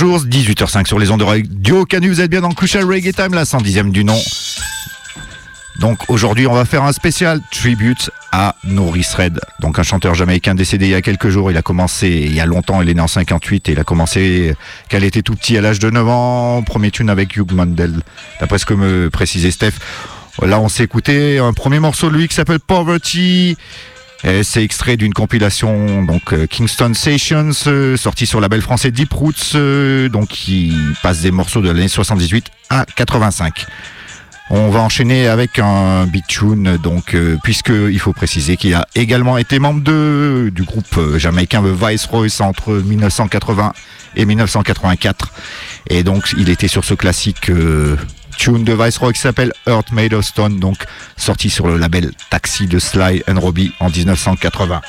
Bonjour, 18h05 sur les ondes de Radio Canu, vous êtes bien dans Crucial Reggae Time, la 110e du nom. Donc aujourd'hui, on va faire un spécial tribute à Norris Red, donc un chanteur jamaïcain décédé il y a quelques jours. Il a commencé il y a longtemps, il est né en 58 et il a commencé qu'elle était tout petit à l'âge de 9 ans. Premier tune avec Hugh Mandel, d'après ce que me précisait Steph. Là, on s'est écouté un premier morceau de lui qui s'appelle Poverty. C'est extrait d'une compilation donc euh, Kingston Sessions euh, sortie sur la belle français Deep Roots euh, donc qui passe des morceaux de l'année 78 à 85. On va enchaîner avec un big tune, donc puisque il faut préciser qu'il a également été membre de, du groupe jamaïcain The Viceroy entre 1980 et 1984, et donc il était sur ce classique tune de Viceroy qui s'appelle Earth Made of Stone, donc sorti sur le label Taxi de Sly and Robbie en 1980.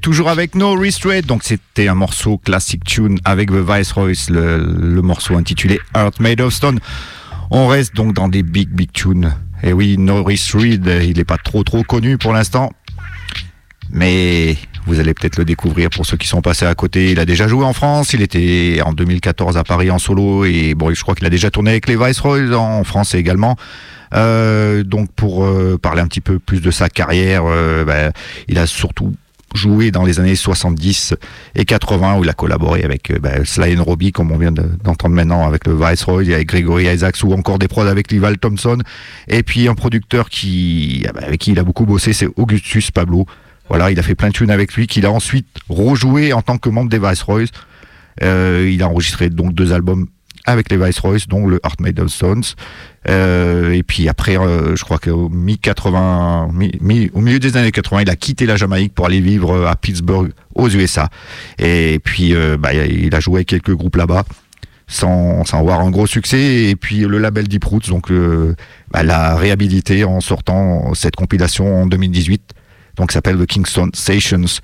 Toujours avec No Restraint, donc c'était un morceau classic tune avec The Viceroys, le, le morceau intitulé Heart Made of Stone. On reste donc dans des big big tunes. Et oui, No Restraint, il n'est pas trop trop connu pour l'instant, mais vous allez peut-être le découvrir pour ceux qui sont passés à côté. Il a déjà joué en France, il était en 2014 à Paris en solo et bon, je crois qu'il a déjà tourné avec les Viceroys en France également. Euh, donc pour euh, parler un petit peu plus de sa carrière, euh, ben, il a surtout joué dans les années 70 et 80 où il a collaboré avec euh, bah, Sly and Robbie comme on vient d'entendre maintenant avec le Viceroy, avec Gregory Isaacs ou encore des prods avec Lival Thompson et puis un producteur qui ah bah, avec qui il a beaucoup bossé c'est Augustus Pablo. Voilà, il a fait plein de tunes avec lui qu'il a ensuite rejoué en tant que membre des Viceroys. Euh, il a enregistré donc deux albums avec les Viceroys, dont le Heart Made of Stones. Euh, et puis après, euh, je crois qu'au mi 80, mi, au milieu des années 80, il a quitté la Jamaïque pour aller vivre à Pittsburgh, aux USA. Et puis, euh, bah, il a joué quelques groupes là-bas. Sans, sans, avoir un gros succès et puis le label Deep Roots donc euh, bah, l'a réhabilité en sortant cette compilation en 2018 donc s'appelle The Kingston Sessions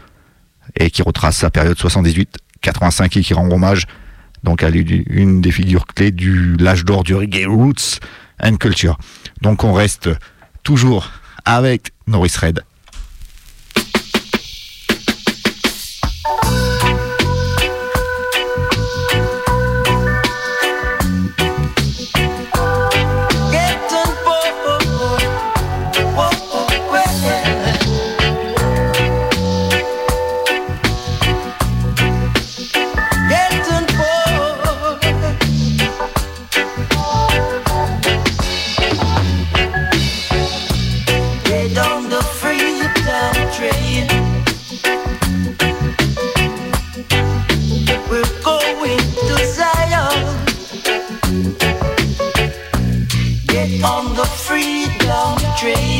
et qui retrace sa période 78-85 et qui rend hommage donc à une des figures clés du l'âge d'or du reggae roots and culture. Donc on reste toujours avec Norris Red. street.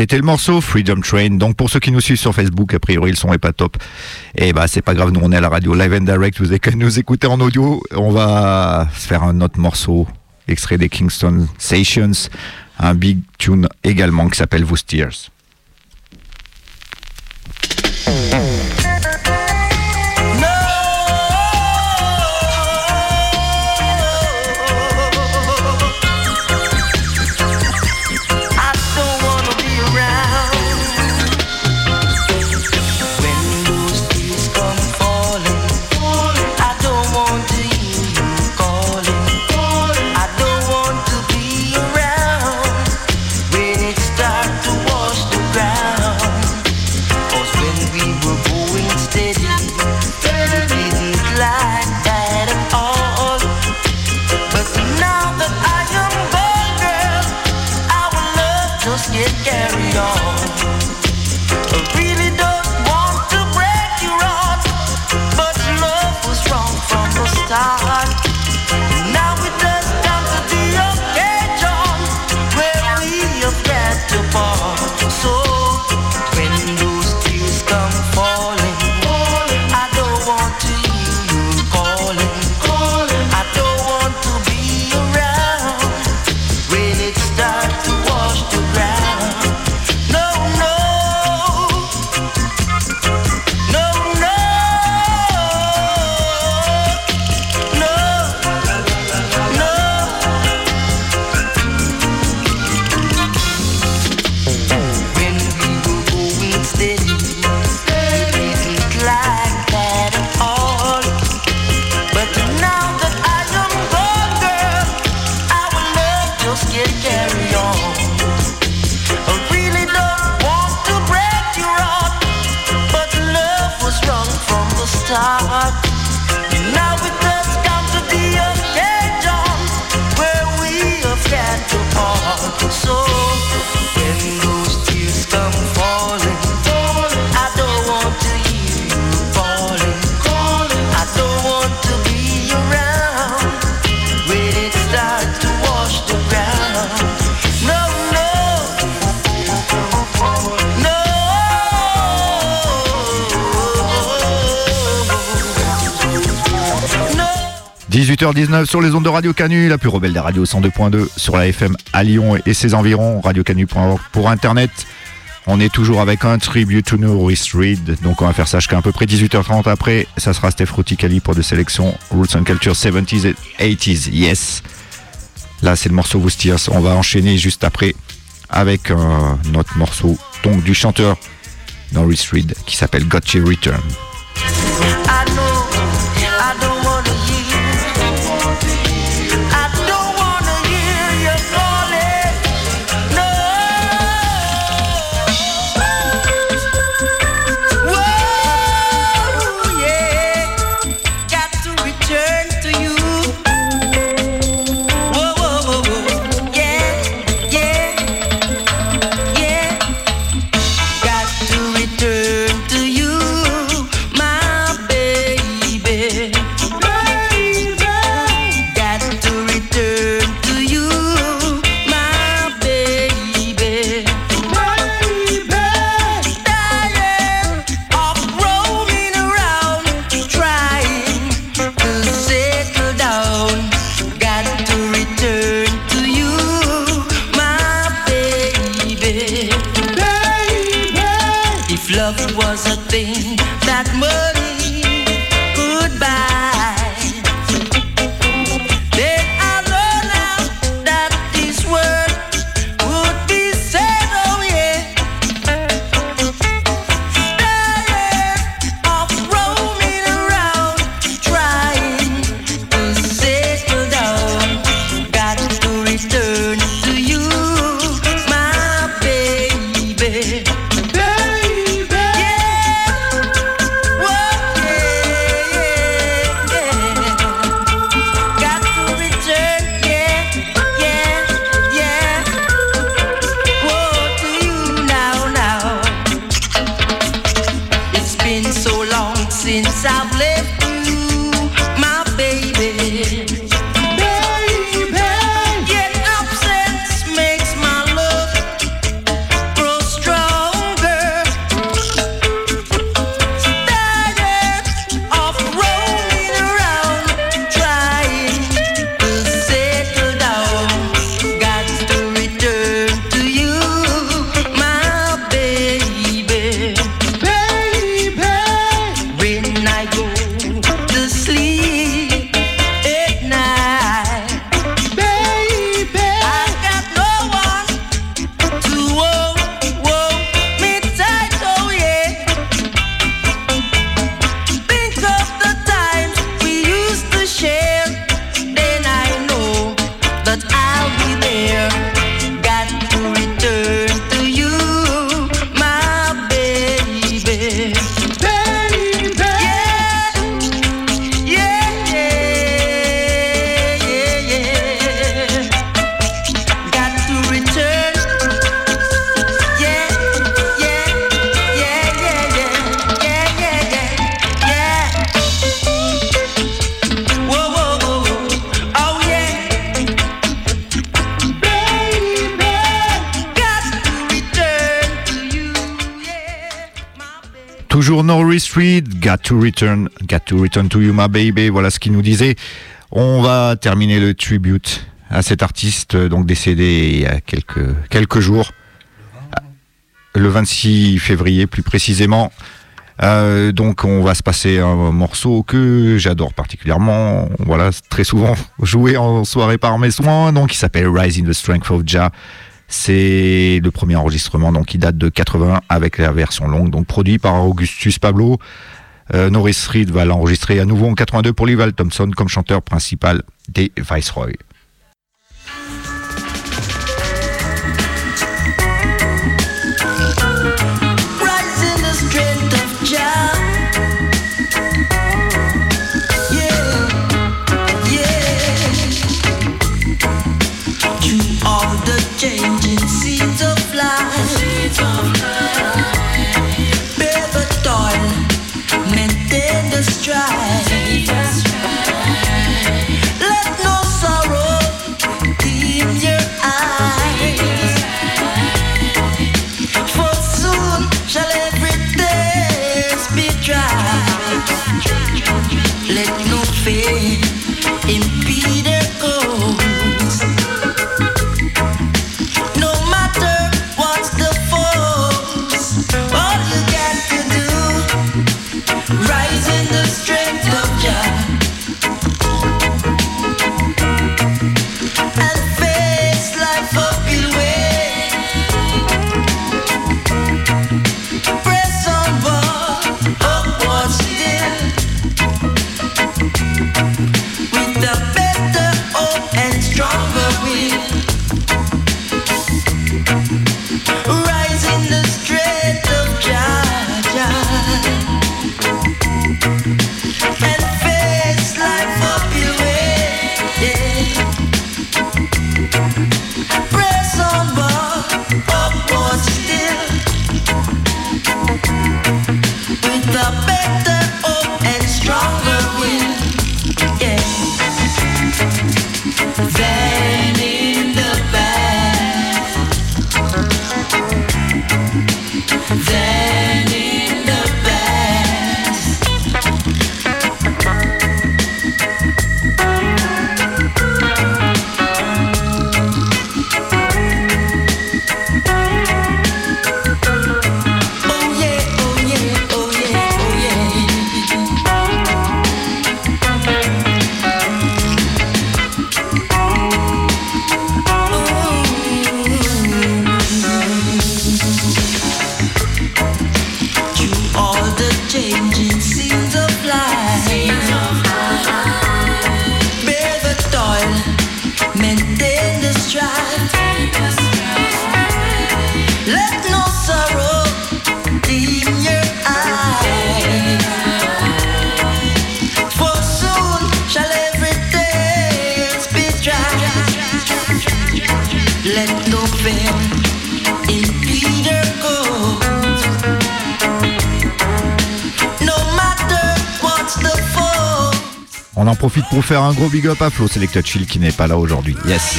C'était le morceau Freedom Train. Donc pour ceux qui nous suivent sur Facebook, a priori le son est pas top. Et bah c'est pas grave, nous on est à la radio live and direct. Vous avez qu'à nous écouter en audio. On va faire un autre morceau extrait des Kingston Sessions, un big tune également qui s'appelle Vous Tears. Sur les ondes de Radio Canu, la plus rebelle des radios 102.2 sur la FM à Lyon et ses environs, radiocanu.org pour internet. On est toujours avec un tribute to Norris Reed, donc on va faire ça jusqu'à à peu près 18h30 après. Ça sera Steph Ruticali pour des sélections Roots and Culture 70s et 80s, yes. Là c'est le morceau Vous on va enchaîner juste après avec un autre morceau donc du chanteur Norris Reed qui s'appelle Gotcha Return. Street, Got to Return, Got to Return to You, my baby. Voilà ce qu'il nous disait. On va terminer le tribute à cet artiste, donc décédé il y a quelques, quelques jours. Le 26 février, plus précisément. Euh, donc on va se passer un morceau que j'adore particulièrement. Voilà, très souvent joué en soirée par mes soins. Donc il s'appelle Rise in the Strength of Jah. C'est le premier enregistrement donc qui date de 80 avec la version longue, donc produit par Augustus Pablo. Euh, Norris Reed va l'enregistrer à nouveau en 82 pour Lival Thompson comme chanteur principal des Viceroy. changing. Profite pour faire un gros big up à Flo Selecta Chill qui n'est pas là aujourd'hui. Yes.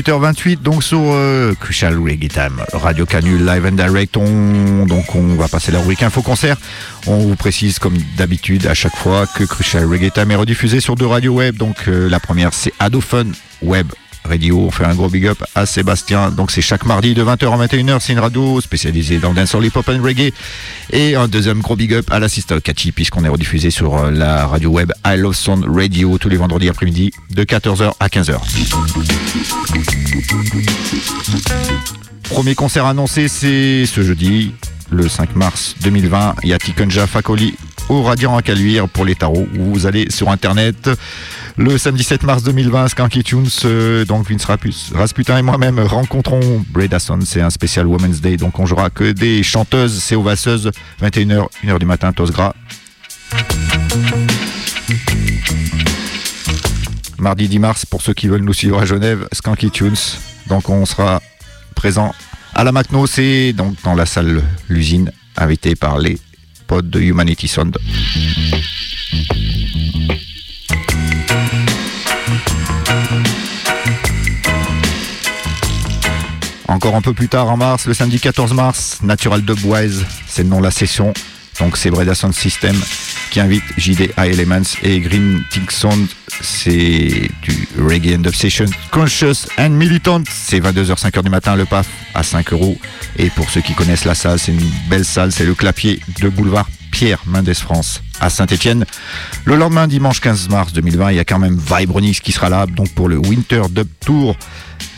18h28 donc sur euh, Time, Radio Canule Live and Direct. On, donc on va passer la rubrique info concert. On vous précise comme d'habitude à chaque fois que Crucial Reggae Time est rediffusé sur deux radios web. Donc euh, la première c'est Adofun Web Radio. On fait un gros big up à Sébastien. Donc c'est chaque mardi de 20h à 21h. C'est une radio spécialisée dans dancehall, hip hop and reggae. Et un deuxième gros big up à la Sister Catchy puisqu'on est rediffusé sur euh, la radio web I Love Sound Radio tous les vendredis après-midi de 14h à 15h. Premier concert annoncé, c'est ce jeudi, le 5 mars 2020. Il y a Tikonja Fakoli au Radiant à Caluire pour les tarots. Vous allez sur internet le samedi 7 mars 2020, Skanky Tunes, euh, donc Vince Rasputin et moi-même rencontrons Breda C'est un spécial Women's Day, donc on jouera que des chanteuses, c'est aux 21h, 1h du matin, Tosgra. Mardi 10 mars, pour ceux qui veulent nous suivre à Genève, Skanky Tunes. Donc on sera présent à la Macno, c'est donc dans la salle L'usine, invité par les potes de Humanity Sound. Encore un peu plus tard en mars, le samedi 14 mars, Natural Dubwise, c'est le nom de la session. Donc c'est Breda Sound System qui invite JD Elements et Green Tick Sound. C'est du Reggae and Obsession Conscious and Militant. C'est 22h, 5h du matin, le PAF à 5 euros. Et pour ceux qui connaissent la salle, c'est une belle salle, c'est le clapier de boulevard Pierre Mendès France à Saint-Etienne. Le lendemain, dimanche 15 mars 2020, il y a quand même Vibronix qui sera là donc pour le Winter Dub Tour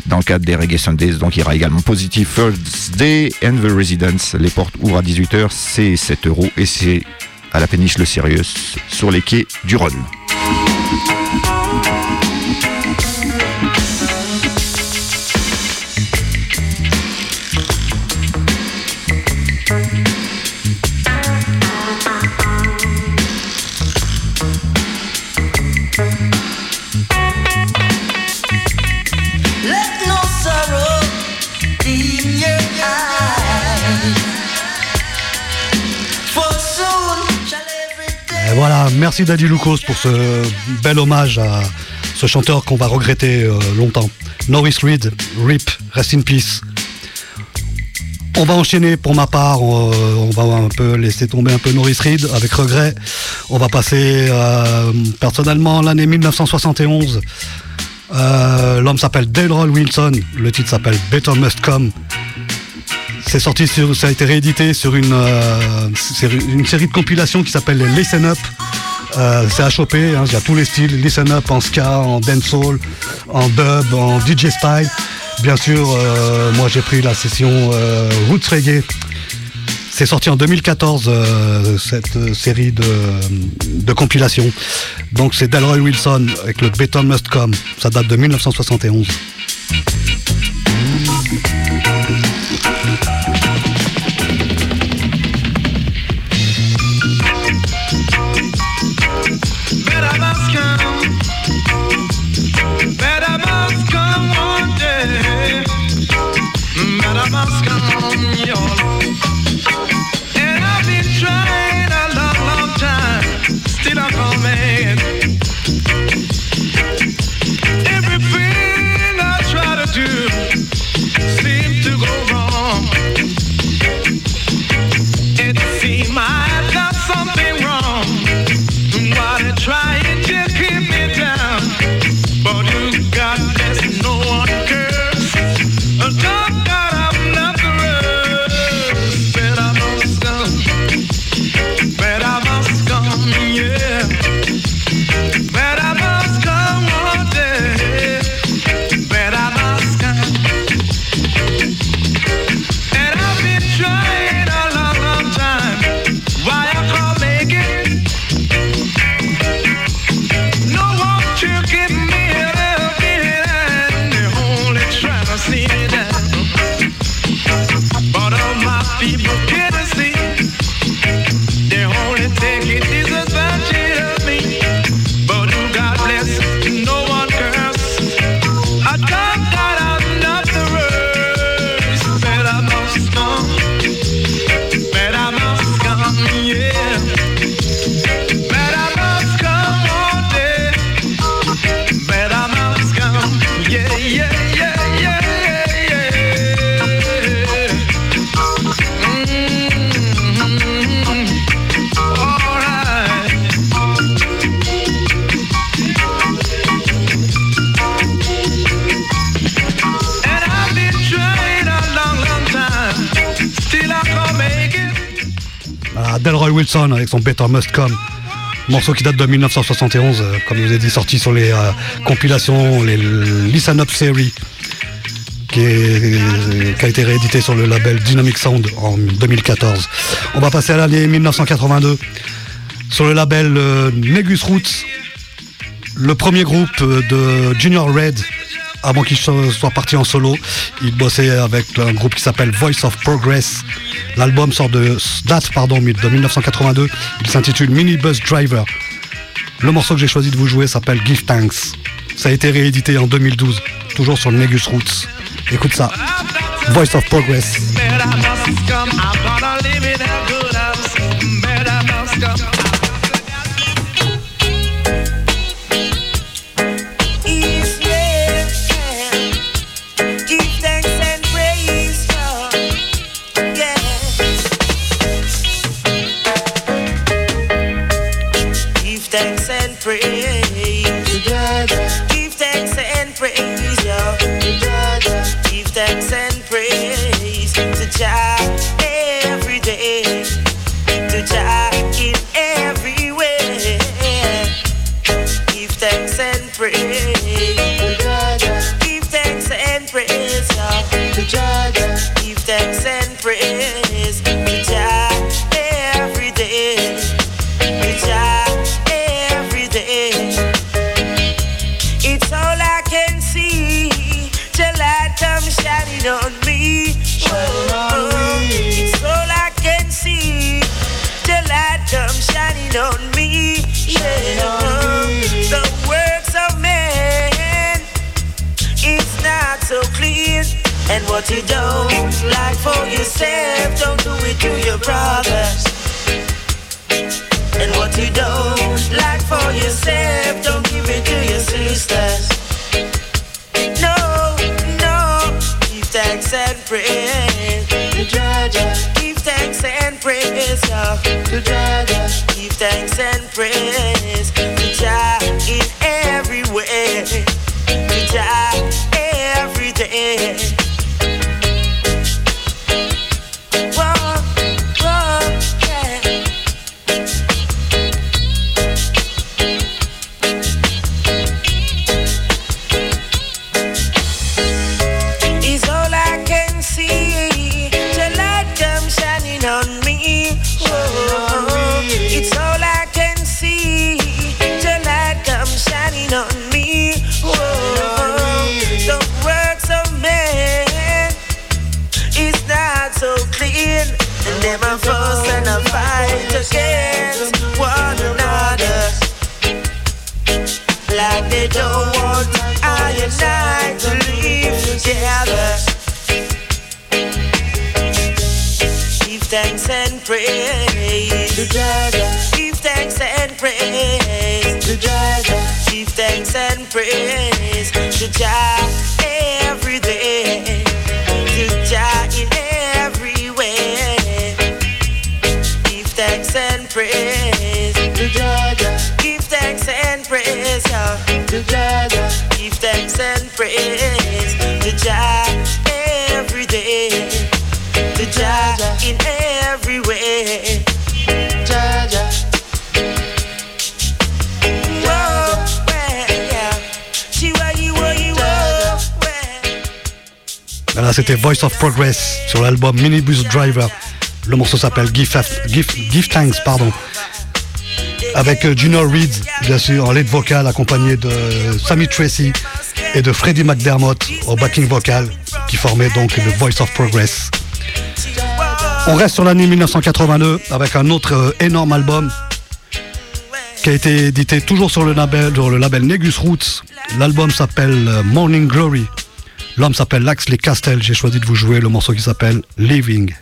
dans le cadre des Reggae Sundays. Donc il y également Positive First Day and the Residence. Les portes ouvrent à 18h, c'est 7 euros et c'est à la péniche Le Sirius sur les quais du Rhône. Merci Daddy Lucas pour ce bel hommage à ce chanteur qu'on va regretter euh, longtemps. Norris Reed, RIP, Rest in Peace. On va enchaîner pour ma part, on, va un peu laisser tomber un peu Norris Reed avec regret. On va passer euh, personnellement l'année 1971. Euh, l'homme s'appelle Delroy Wilson, le titre s'appelle Better Must Come. C'est sorti sur, ça a été réédité sur une, euh, une série de compilations qui s'appelle Listen Up. Euh, c'est à choper, hein, il y a tous les styles, listen up en ska, en dancehall, en dub, en DJ style. Bien sûr, euh, moi j'ai pris la session Roots Reggae. C'est sorti en 2014, cette série de, de compilations. Donc c'est Delroy Wilson avec le Beton Must Come. Ça date de 1971. Son Better Must Come. Morceau qui date de 1971, euh, comme je vous ai dit, sorti sur les euh, compilations, les Listen Up Series, qui, qui, a été réédité sur le label Dynamic Sound en 2014. On va passer à l'année 1982 sur le label Negus Roots, le premier groupe de Junior Red avant qu'il soit parti en solo, il bossait avec un groupe qui s'appelle Voice of Progress. L'album sort de date pardon, de 1982. Il s'intitule Minibus Driver. Le morceau que j'ai choisi de vous jouer s'appelle Give Thanks. Ça a été réédité en 2012, toujours sur le Negus Roots. Écoute ça. Voice of Progress. Yourself, don't do it to your brothers. And what you don't like for yourself, don't give it to your sisters. No, no, give thanks and praise to Georgia. Give thanks and praise, to Georgia. Give thanks and praise c'était Voice of Progress sur l'album Minibus Driver. Le morceau s'appelle Give, Thanks, pardon. Avec euh, Junior Reed, bien sûr, en lead vocal, accompagné de Sammy Tracy et de Freddie McDermott au backing vocal, qui formait donc le Voice of Progress. On reste sur l'année 1982 avec un autre euh, énorme album qui a été édité toujours sur le label, sur le label Negus Roots. L'album s'appelle euh, Morning Glory. L'homme s'appelle Laxley Castel. J'ai choisi de vous jouer le morceau qui s'appelle Living.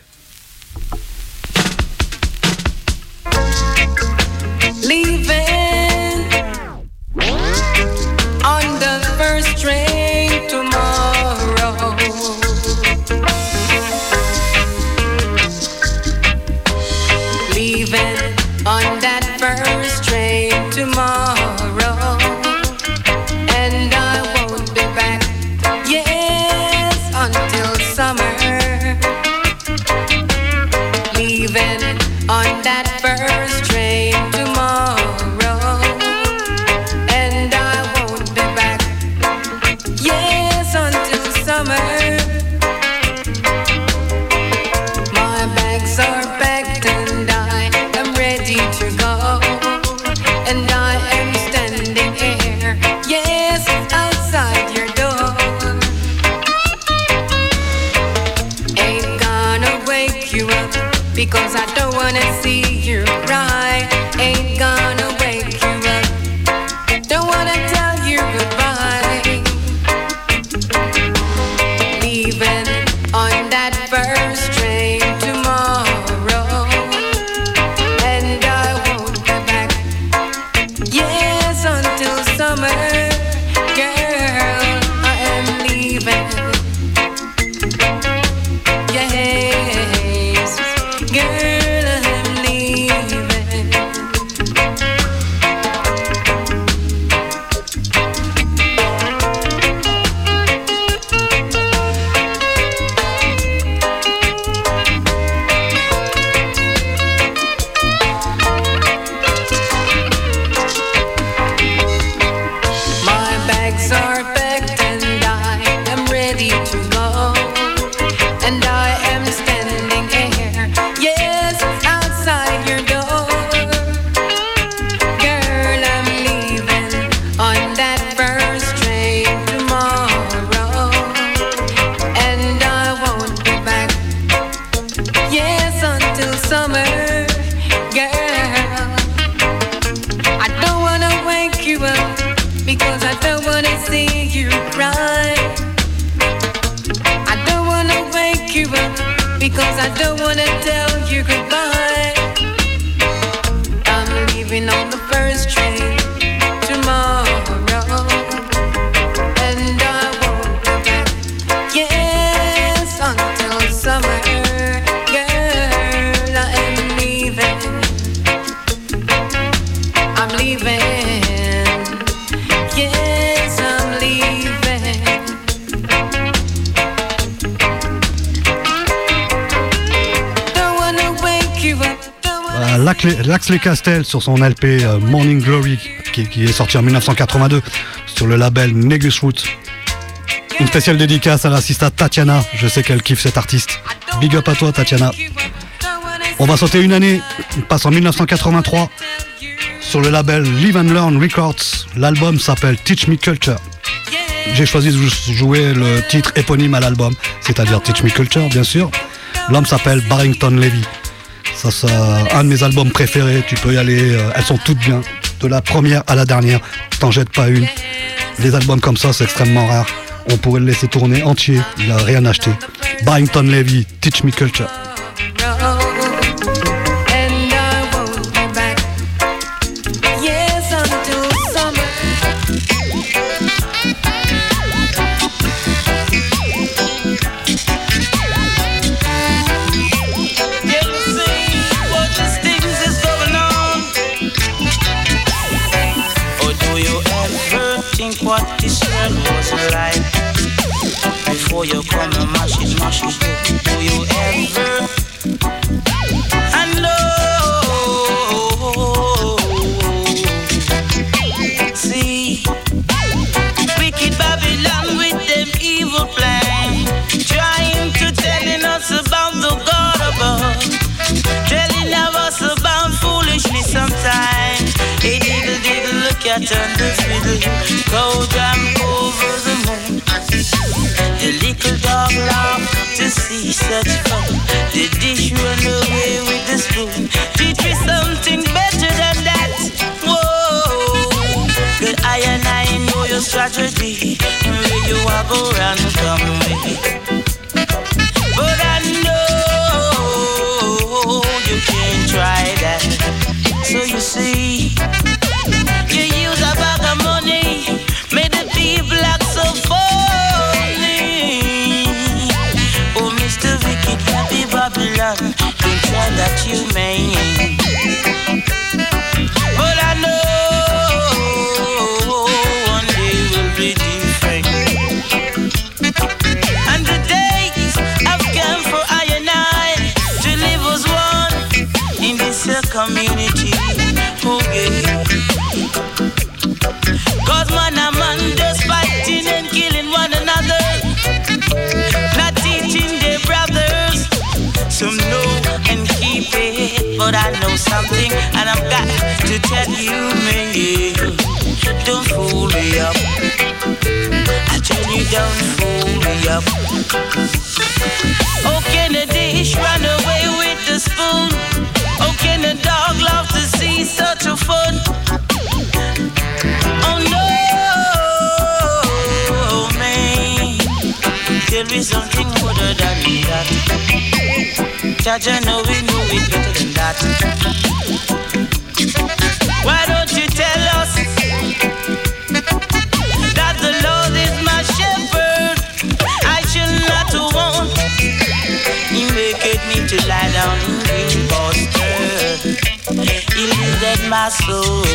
Sur son LP euh, Morning Glory qui, est sorti en 1982 sur le label Negus Root. Une spéciale dédicace à l'assistante Tatiana, je sais qu'elle kiffe cet artiste. Big up à toi Tatiana. On va sauter une année, on passe en 1983 sur le label Live and Learn Records. L'album s'appelle Teach Me Culture. J'ai choisi de jouer le titre éponyme à l'album, c'est-à-dire Teach Me Culture bien sûr. L'homme s'appelle Barrington Levy. Ça, un de mes albums préférés. Tu peux y aller. Euh, elles sont toutes bien. De la première à la dernière. T'en jettes pas une. Les albums comme ça, c'est extrêmement rare. On pourrait le laisser tourner entier. Il a rien acheté. Barrington Levy, Teach Me Culture. You and mash it. Do you ever? I know. See, wicked Babylon with them evil trying to us about the God above, telling us about foolishness sometimes. Hey, diggle, diggle, look at the fiddle, go jump such fun. The dish run away with the spoon. Teach me something better than that. Whoa, good I and I know your strategy. And where you are go run from you but I know something, and I've got to tell you, man. Don't fool me up. I tell you, don't fool me up. Oh, can a dish run away with the spoon? Oh, can a dog love to see such a foot? Oh, no, man. There is something more than that. Judge, I know we know it better that. Why don't you tell us that the Lord is my shepherd? I shall not want. He maketh me to lie down in green pasture. He leadeth my soul.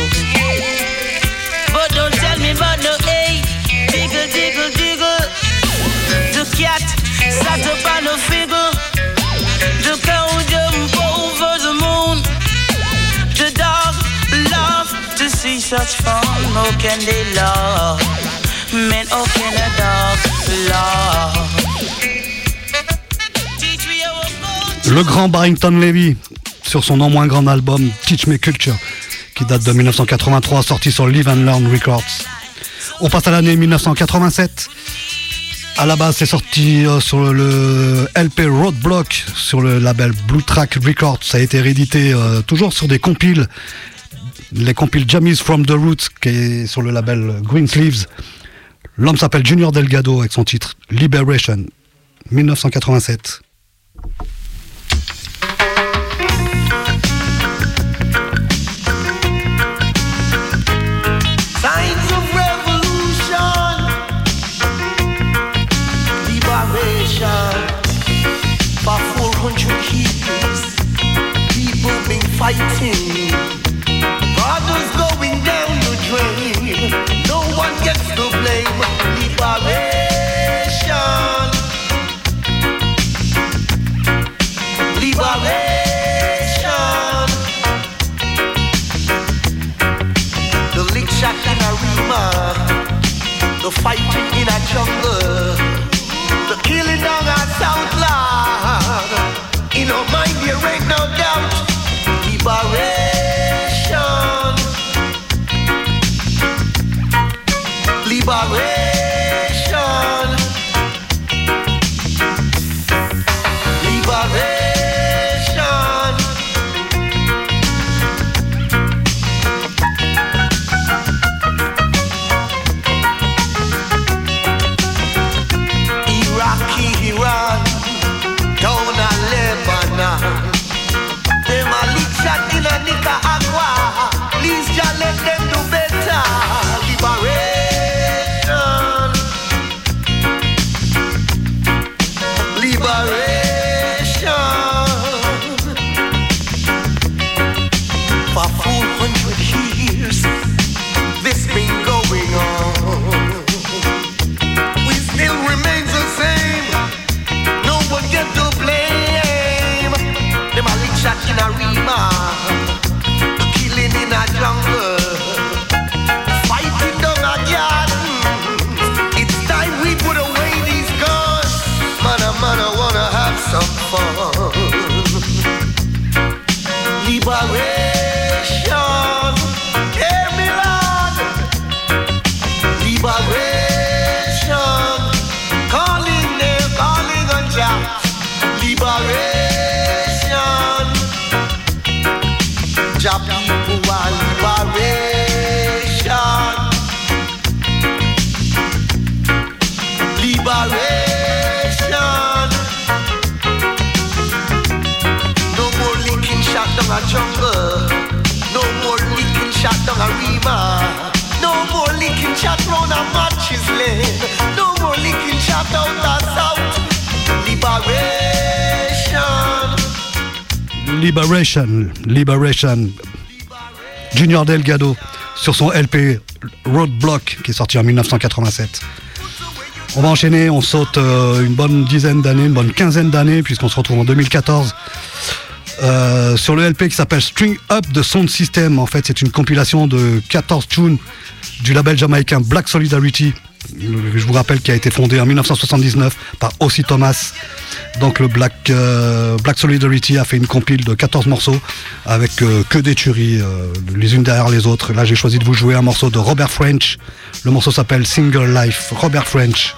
But don't tell me about no hey, diggle, diggle, diggle. The cat sat up on a figure. The cow Le grand Barrington Levy, sur son non moins grand album Teach Me Culture, qui date de 1983, sorti sur Live and Learn Records. On passe à l'année 1987. À la base, c'est sorti euh, sur le LP Roadblock sur le label Blue Track Records. Ça a été réédité euh, toujours sur des compiles, les compiles Jammies from the Roots, qui est sur le label Green Sleeves. L'homme s'appelle Junior Delgado avec son titre Liberation, 1987. Signs Liberation. Junior Delgado sur son LP Roadblock qui est sorti en 1987. On va enchaîner, on saute euh, une bonne dizaine d'années, une bonne quinzaine d'années puisqu'on se retrouve en 2014 euh, sur le LP qui s'appelle String Up de Sound System. En fait, c'est une compilation de 14 tunes du label jamaïcain Black Solidarity. Je vous rappelle qu'il a été fondé en 1979 par Ossie Thomas. Donc le Black, euh, Black Solidarity a fait une compile de 14 morceaux avec euh, que des tueries, euh, les unes derrière les autres. Là, j'ai choisi de vous jouer un morceau de Robert French. Le morceau s'appelle Single Life. Robert French.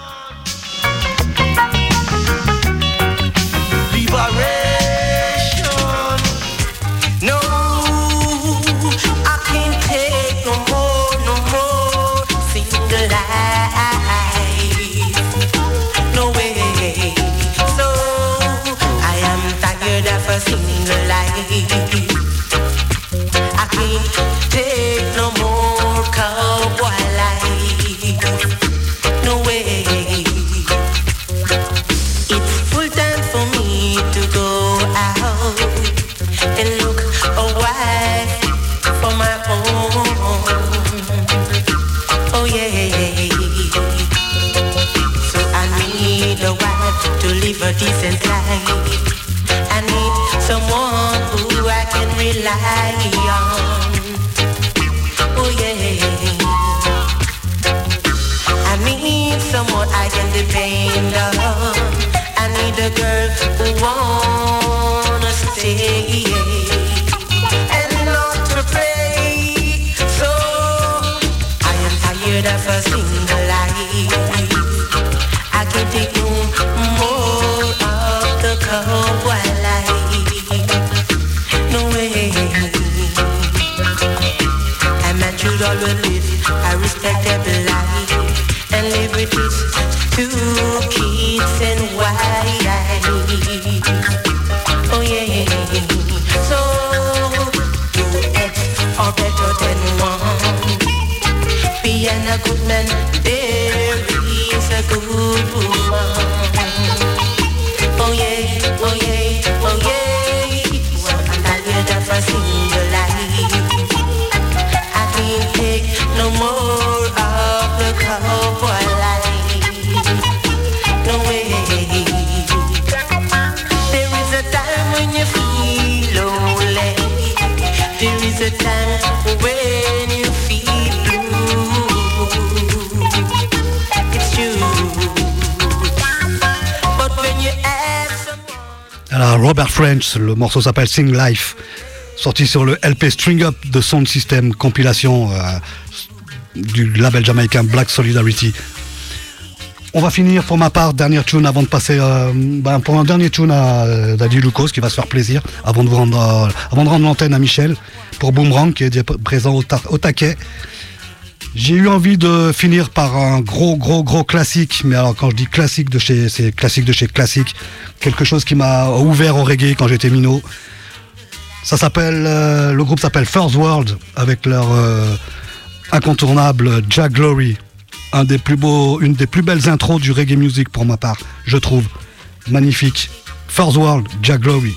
won't. right. Robert French, le morceau s'appelle Sing Life, sorti sur le LP String Up de Sound System, compilation euh, du label jamaïcain Black Solidarity. On va finir pour ma part, dernière tune avant de passer euh, ben, pour un dernier tune à euh, Daddy Lucas qui va se faire plaisir avant de, rendre, avant de rendre l'antenne à Michel pour Boomerang qui est présent au, au taquet. J'ai eu envie de finir par un gros, gros, gros classique. Mais alors, quand je dis classique de chez, c'est classique de chez classique. Quelque chose qui m'a ouvert au reggae quand j'étais minot. Ça s'appelle, euh, le groupe s'appelle First World avec leur euh, incontournable Jack Glory. Une des plus belles intros du reggae music pour ma part, je trouve. Magnifique. First World, Jack Glory.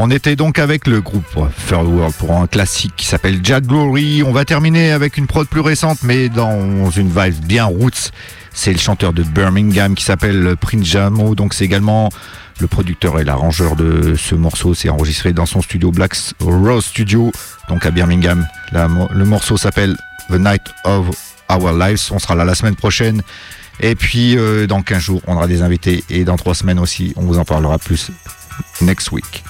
On était donc avec le groupe Third World pour un classique qui s'appelle Jack Glory. On va terminer avec une prod plus récente, mais dans une vibe bien roots. C'est le chanteur de Birmingham qui s'appelle Prince Jamo. Donc c'est également le producteur et l'arrangeur de ce morceau. C'est enregistré dans son studio Black Rose Studio, donc à Birmingham. le morceau s'appelle The Night of Our Lives. On sera là la semaine prochaine. Et puis euh, dans 15 jours, on aura des invités. Et dans 3 semaines aussi, on vous en parlera plus next week.